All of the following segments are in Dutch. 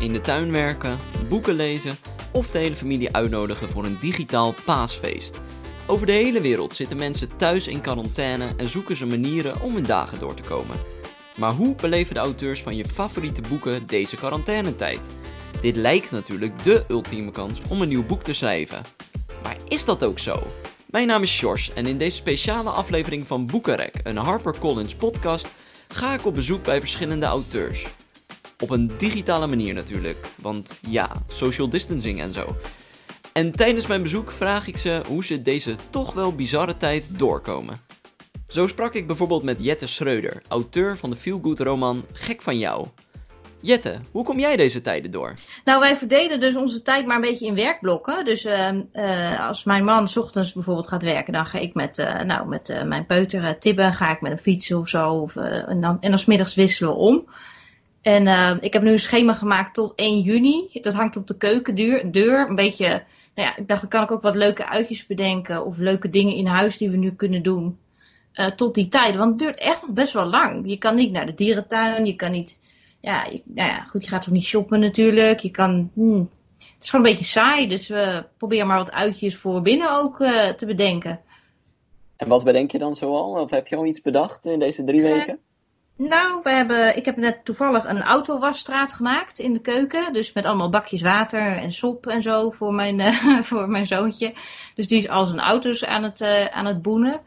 in de tuin werken, boeken lezen of de hele familie uitnodigen voor een digitaal paasfeest. Over de hele wereld zitten mensen thuis in quarantaine en zoeken ze manieren om hun dagen door te komen. Maar hoe beleven de auteurs van je favoriete boeken deze quarantainetijd? Dit lijkt natuurlijk de ultieme kans om een nieuw boek te schrijven. Maar is dat ook zo? Mijn naam is Sjors en in deze speciale aflevering van Boekenrek, een HarperCollins podcast, ga ik op bezoek bij verschillende auteurs. Op een digitale manier natuurlijk, want ja, social distancing en zo. En tijdens mijn bezoek vraag ik ze hoe ze deze toch wel bizarre tijd doorkomen. Zo sprak ik bijvoorbeeld met Jette Schreuder, auteur van de feelgood roman Gek van jou. Jette, hoe kom jij deze tijden door? Nou, wij verdelen dus onze tijd maar een beetje in werkblokken. Dus uh, als mijn man ochtends bijvoorbeeld gaat werken, dan ga ik met, uh, nou, met uh, mijn peuter tibben, ga ik met een fiets of zo. Of, en, dan, en dan smiddags wisselen we om. En ik heb nu een schema gemaakt tot 1 juni. Dat hangt op de keukendeur. Deur, een beetje, nou ja, ik dacht, dan kan ik ook wat leuke uitjes bedenken. Of leuke dingen in huis die we nu kunnen doen. tot die tijd. Want het duurt echt nog best wel lang. Je kan niet naar de dierentuin, je kan niet ja, je, nou ja, goed, je gaat ook niet shoppen natuurlijk. Je kan, hmm, het is gewoon een beetje saai. Dus we proberen maar wat uitjes voor binnen ook uh, te bedenken. En wat bedenk je dan zoal? Of heb je al iets bedacht in deze drie eh, weken? Nou, we hebben, ik heb net toevallig een autowasstraat gemaakt in de keuken. Dus met allemaal bakjes water en sop en zo voor mijn, uh, voor mijn zoontje. Dus die is al zijn auto's aan het, uh, aan het boenen.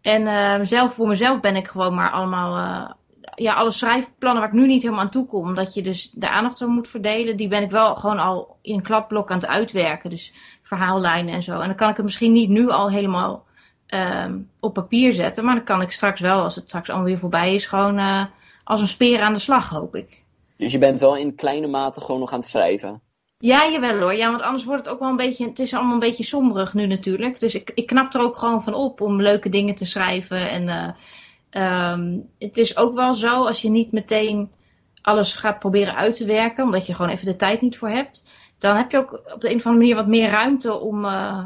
En zelf, voor mezelf ben ik gewoon maar allemaal ja, alle schrijfplannen waar ik nu niet helemaal aan toe kom, omdat je dus de aandacht zo moet verdelen, die ben ik wel gewoon al in een klapblok aan het uitwerken. Dus verhaallijnen en zo. En dan kan ik het misschien niet nu al helemaal um, op papier zetten, maar dan kan ik straks wel, als het straks allemaal weer voorbij is, gewoon uh, als een speer aan de slag, hoop ik. Dus je bent wel in kleine mate gewoon nog aan het schrijven? Ja, jawel hoor. Ja, want anders wordt het ook wel een beetje. Het is allemaal een beetje somberig nu natuurlijk. Dus ik, ik knap er ook gewoon van op om leuke dingen te schrijven. En uh, Um, het is ook wel zo, als je niet meteen alles gaat proberen uit te werken, omdat je gewoon even de tijd niet voor hebt, dan heb je ook op de een of andere manier wat meer ruimte om uh,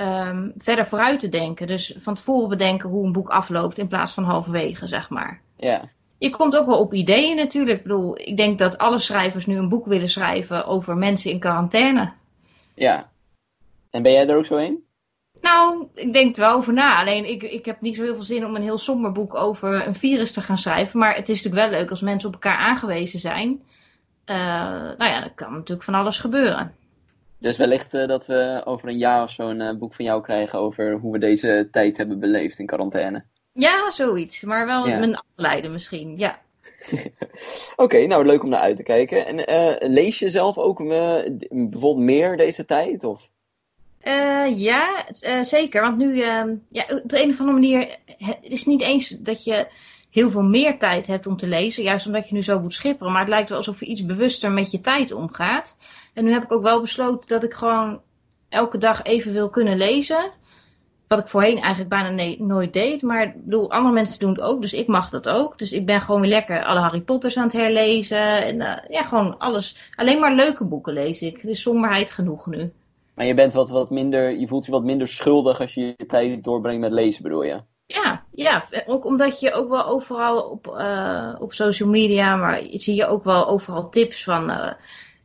um, verder vooruit te denken. Dus van tevoren bedenken hoe een boek afloopt in plaats van halverwege, zeg maar. Ja. Je komt ook wel op ideeën natuurlijk. Ik bedoel, ik denk dat alle schrijvers nu een boek willen schrijven over mensen in quarantaine. Ja. En ben jij er ook zo een? Nou, ik denk er wel over na. Alleen ik, ik heb niet zo heel veel zin om een heel somber boek over een virus te gaan schrijven. Maar het is natuurlijk wel leuk als mensen op elkaar aangewezen zijn. Uh, nou ja, dan kan natuurlijk van alles gebeuren. Dus wellicht uh, dat we over een jaar of zo een uh, boek van jou krijgen over hoe we deze tijd hebben beleefd in quarantaine. Ja, zoiets. Maar wel ja. mijn afleiden misschien, ja. Oké, okay, nou leuk om naar uit te kijken. En lees je zelf ook bijvoorbeeld meer deze tijd? Of? Ja, zeker. Want nu, uh, ja, op de een of andere manier, het is niet eens dat je heel veel meer tijd hebt om te lezen. Juist omdat je nu zo moet schipperen. Maar het lijkt wel alsof je iets bewuster met je tijd omgaat. En nu heb ik ook wel besloten dat ik gewoon elke dag even wil kunnen lezen. Wat ik voorheen eigenlijk bijna nooit deed. Maar bedoel, andere mensen doen het ook. Dus ik mag dat ook. Dus ik ben gewoon weer lekker alle Harry Potters aan het herlezen. En ja, gewoon alles. Alleen maar leuke boeken lees ik. Is somberheid genoeg nu. Maar je bent wat, wat minder, je voelt je wat minder schuldig als je je tijd doorbrengt met lezen, bedoel je? Ja, ja, ook omdat je ook wel overal op, uh, op social media, maar zie je ook wel overal tips van uh,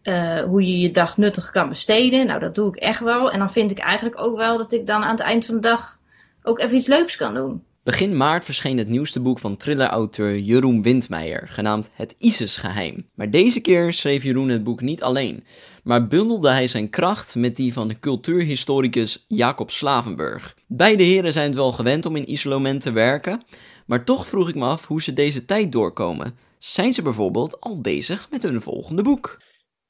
uh, hoe je je dag nuttig kan besteden. Nou, dat doe ik echt wel. En dan vind ik eigenlijk ook wel dat ik dan aan het eind van de dag ook even iets leuks kan doen. Begin maart verscheen het nieuwste boek van thrillerauteur Jeroen Windmeijer, genaamd Het ISIS-geheim. Maar deze keer schreef Jeroen het boek niet alleen, maar bundelde hij zijn kracht met die van de cultuurhistoricus Jacob Slavenburg. Beide heren zijn het wel gewend om in isolement te werken, maar toch vroeg ik me af hoe ze deze tijd doorkomen. Zijn ze bijvoorbeeld al bezig met hun volgende boek?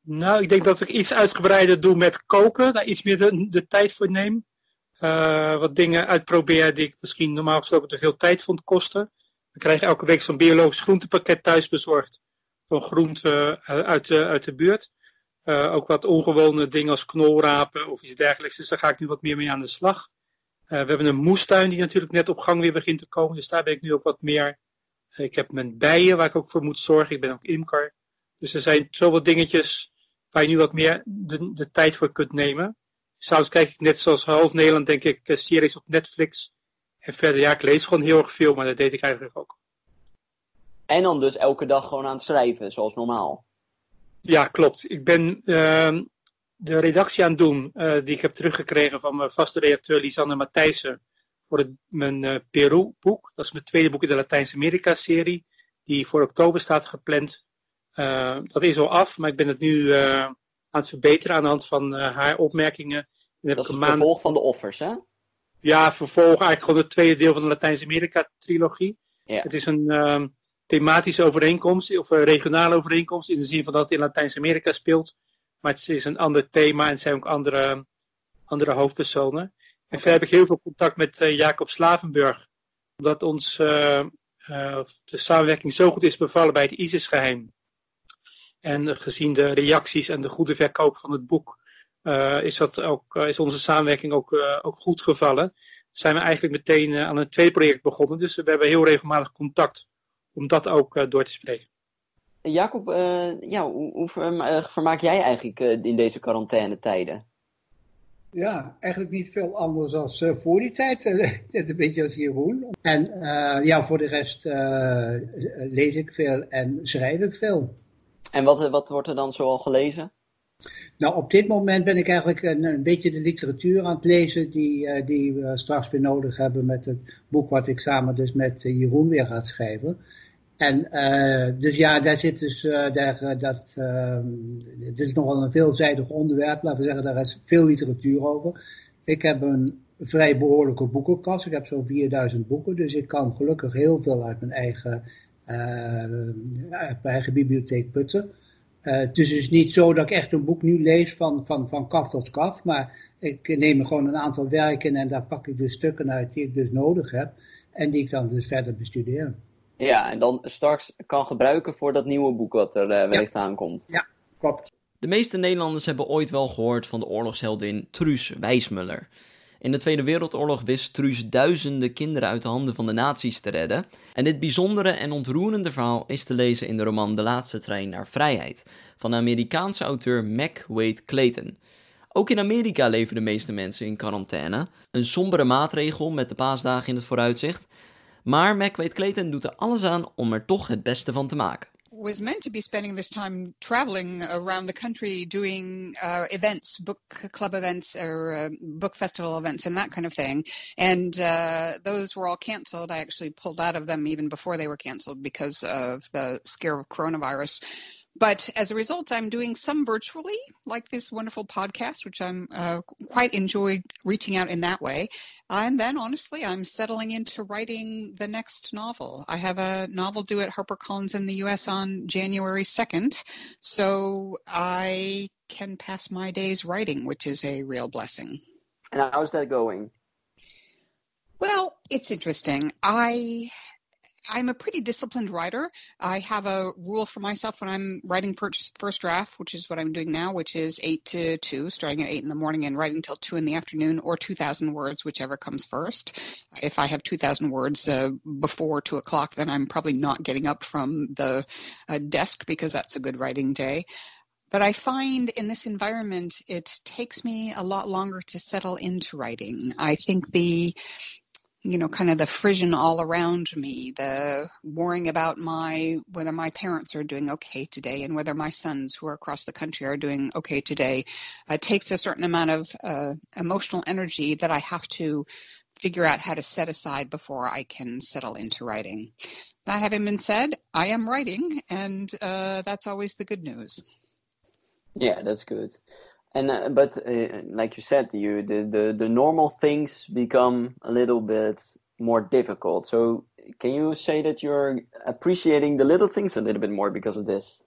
Nou, ik denk dat ik iets uitgebreider doe met koken, daar iets meer de, de tijd voor neem. Uh, wat dingen uitprobeer die ik misschien normaal gesproken te veel tijd vond kosten. We krijgen elke week zo'n biologisch groentepakket thuis bezorgd. Van groenten uh, uit, de, uit de buurt. Uh, ook wat ongewone dingen als knolrapen of iets dergelijks. Dus daar ga ik nu wat meer mee aan de slag. we hebben een moestuin die natuurlijk net op gang weer begint te komen. Dus daar ben ik nu ook wat meer. ik heb mijn bijen waar ik ook voor moet zorgen. Ik ben ook imker. Dus er zijn zoveel dingetjes waar je nu wat meer de, de tijd voor kunt nemen. S'avonds kijk ik net zoals half Nederland, denk ik, eh, series op Netflix. En verder, ja, ik lees gewoon heel erg veel, maar dat deed ik eigenlijk ook. En dan dus elke dag gewoon aan het schrijven, zoals normaal? Ja, klopt. Ik ben ehm, de redactie aan het doen, uh, die ik heb teruggekregen van mijn vaste redacteur Lisanne Matthijssen voor het, mijn uh, Peru-boek. Dat is mijn tweede boek in de Latijns-Amerika-serie, die voor oktober staat gepland. Dat is al af, maar ik ben het nu aan het verbeteren aan de hand van haar opmerkingen. Dat is het maand... vervolg van de offers, hè? Ja, vervolg eigenlijk gewoon het tweede deel van de Latijns-Amerika-trilogie. Ja. Het is een ehm, thematische overeenkomst, of een regionale overeenkomst, in de zin van dat het in Latijns-Amerika speelt. Maar het is een ander thema en het zijn ook andere, andere hoofdpersonen. En okay. verder heb ik heel veel contact met uh, Jacob Slavenburg. Omdat ons uh, uh, de samenwerking zo goed is bevallen bij het ISIS-geheim. En gezien de reacties en de goede verkoop van het boek, is, dat ook, is onze samenwerking ook, ook goed gevallen. Zijn we eigenlijk meteen aan een tweede project begonnen. Dus we hebben heel regelmatig contact om dat ook door te spreken. Jacob, uh, ja, hoe, hoe vermaak jij eigenlijk uh, in deze quarantainetijden? Ja, eigenlijk niet veel anders dan uh, voor die tijd. Net een beetje als Jeroen. En ja, voor de rest lees ik veel en schrijf ik veel. En wat, wat wordt er dan zoal gelezen? Nou, op dit moment ben ik eigenlijk een, een beetje de literatuur aan het lezen die, die we straks weer nodig hebben met het boek wat ik samen dus met Jeroen weer ga schrijven. En dus ja, daar zit dus, daar, uh, dat, het is nogal een veelzijdig onderwerp, laten we zeggen, daar is veel literatuur over. Ik heb een vrij behoorlijke boekenkast, ik heb zo'n 4000 boeken, dus ik kan gelukkig heel veel uit mijn eigen, uit mijn eigen bibliotheek putten. het is dus niet zo dat ik echt een boek nu lees van, van, van kaf tot kaf, maar ik neem gewoon een aantal werken en daar pak ik dus stukken uit die ik dus nodig heb en die ik dan dus verder bestudeer. Ja, en dan straks kan gebruiken voor dat nieuwe boek wat er uh, wellicht ja. aankomt. Ja, klopt. De meeste Nederlanders hebben ooit wel gehoord van de oorlogsheldin Truus Wijsmuller. In de Tweede Wereldoorlog wist Truus duizenden kinderen uit de handen van de nazi's te redden. En dit bijzondere en ontroerende verhaal is te lezen in de roman De Laatste Trein naar Vrijheid van de Amerikaanse auteur Mac Wade Clayton. Ook in Amerika leven de meeste mensen in quarantaine. Een sombere maatregel met de paasdagen in het vooruitzicht. Maar Mac Wade Clayton doet er alles aan om er toch het beste van te maken. Was meant to be spending this time traveling around the country doing uh, events, book club events or uh, book festival events and that kind of thing. And uh, those were all canceled. I actually pulled out of them even before they were canceled because of the scare of coronavirus. But as a result, I'm doing some virtually, like this wonderful podcast, which I'm uh, quite enjoyed reaching out in that way. And then, honestly, I'm settling into writing the next novel. I have a novel due at HarperCollins in the U.S. on January 2nd, so I can pass my days writing, which is a real blessing. And how's that going? Well, it's interesting. I I'm a pretty disciplined writer. I have a rule for myself when I'm writing first draft, which is what I'm doing now, which is eight to two, starting at eight in the morning and writing till two in the afternoon, or 2,000 words, whichever comes first. If I have 2,000 words uh, before two o'clock, then I'm probably not getting up from the uh, desk because that's a good writing day. But I find in this environment, it takes me a lot longer to settle into writing. I think the you know, kind of the frisson all around me, the worrying about my whether my parents are doing okay today and whether my sons who are across the country are doing okay today, uh, takes a certain amount of uh, emotional energy that I have to figure out how to set aside before I can settle into writing. That having been said, I am writing, and uh, that's always the good news. Yeah, that's good. And uh, but uh, like you said, you the, the the normal things become a little bit more difficult. So can you say that you're appreciating the little things a little bit more because of this?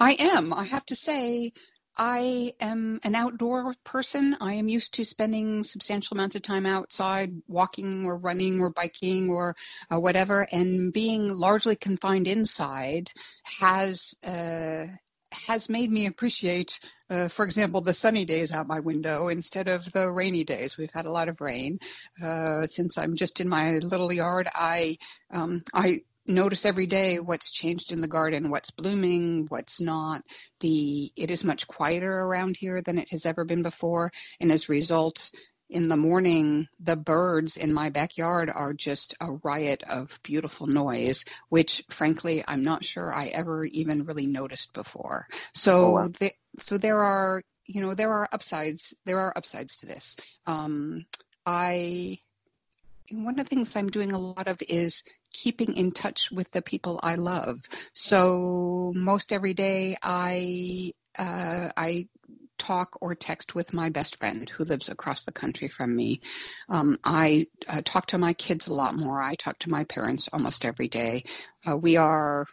I am. I have to say, I am an outdoor person. I am used to spending substantial amounts of time outside, walking or running or biking or uh, whatever, and being largely confined inside has uh, has made me appreciate, uh, for example, the sunny days out my window instead of the rainy days. We've had a lot of rain. Uh, since I'm just in my little yard, I um, I notice every day what's changed in the garden, what's blooming, what's not. The it is much quieter around here than it has ever been before, and as a result, in the morning, the birds in my backyard are just a riot of beautiful noise, which frankly, I'm not sure I ever even really noticed before. So, Oh, wow. the, so there are, you know, there are upsides, there are upsides to this. Um, I, one of the things I'm doing a lot of is keeping in touch with the people I love. So most every day I, uh, I talk or text with my best friend who lives across the country from me. Um, I uh, talk to my kids a lot more. I talk to my parents almost every day. Uh, we are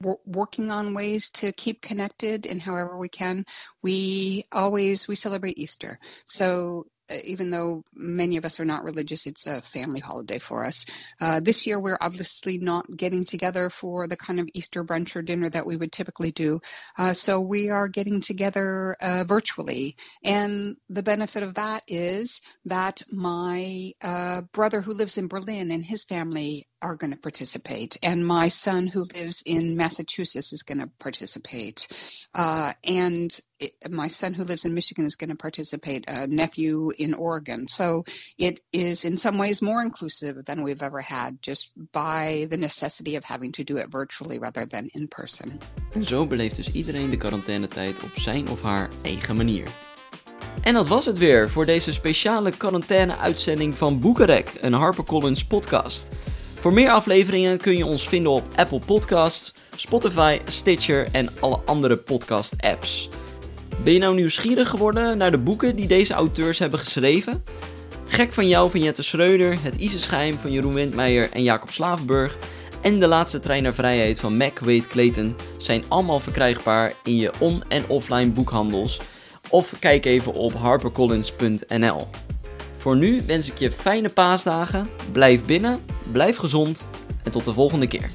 wor- working on ways to keep connected in however we can. We always we celebrate Easter, so. Uh, Even though many of us are not religious, it's a family holiday for us. Uh, this year, we're obviously not getting together for the kind of Easter brunch or dinner that we would typically do. Uh, so we are getting together uh, virtually. And the benefit of that is that my uh, brother who lives in Berlin and his family are going to participate. And my son who lives in Massachusetts is going to participate. Uh, and it, my son who lives in Michigan is going to participate, a nephew in Oregon. So it is in some ways more inclusive than we've ever had just by the necessity of having to do it virtually rather than in person. En zo beleeft dus iedereen de quarantainetijd op zijn of haar eigen manier. En dat was het weer voor deze speciale quarantaine-uitzending van Boekerek, een HarperCollins podcast. Voor meer afleveringen kun je ons vinden op Apple Podcasts, Spotify, Stitcher en alle andere podcast-apps. Ben je nou nieuwsgierig geworden naar de boeken die deze auteurs hebben geschreven? Gek van jou van Jette Schreuder, Het Iseschijm van Jeroen Windmeijer en Jacob Slavenburg en De Laatste Trein naar Vrijheid van Mac Wade Clayton zijn allemaal verkrijgbaar in je on- en offline boekhandels of kijk even op harpercollins.nl. Voor nu wens ik je fijne paasdagen, blijf binnen, blijf gezond en tot de volgende keer.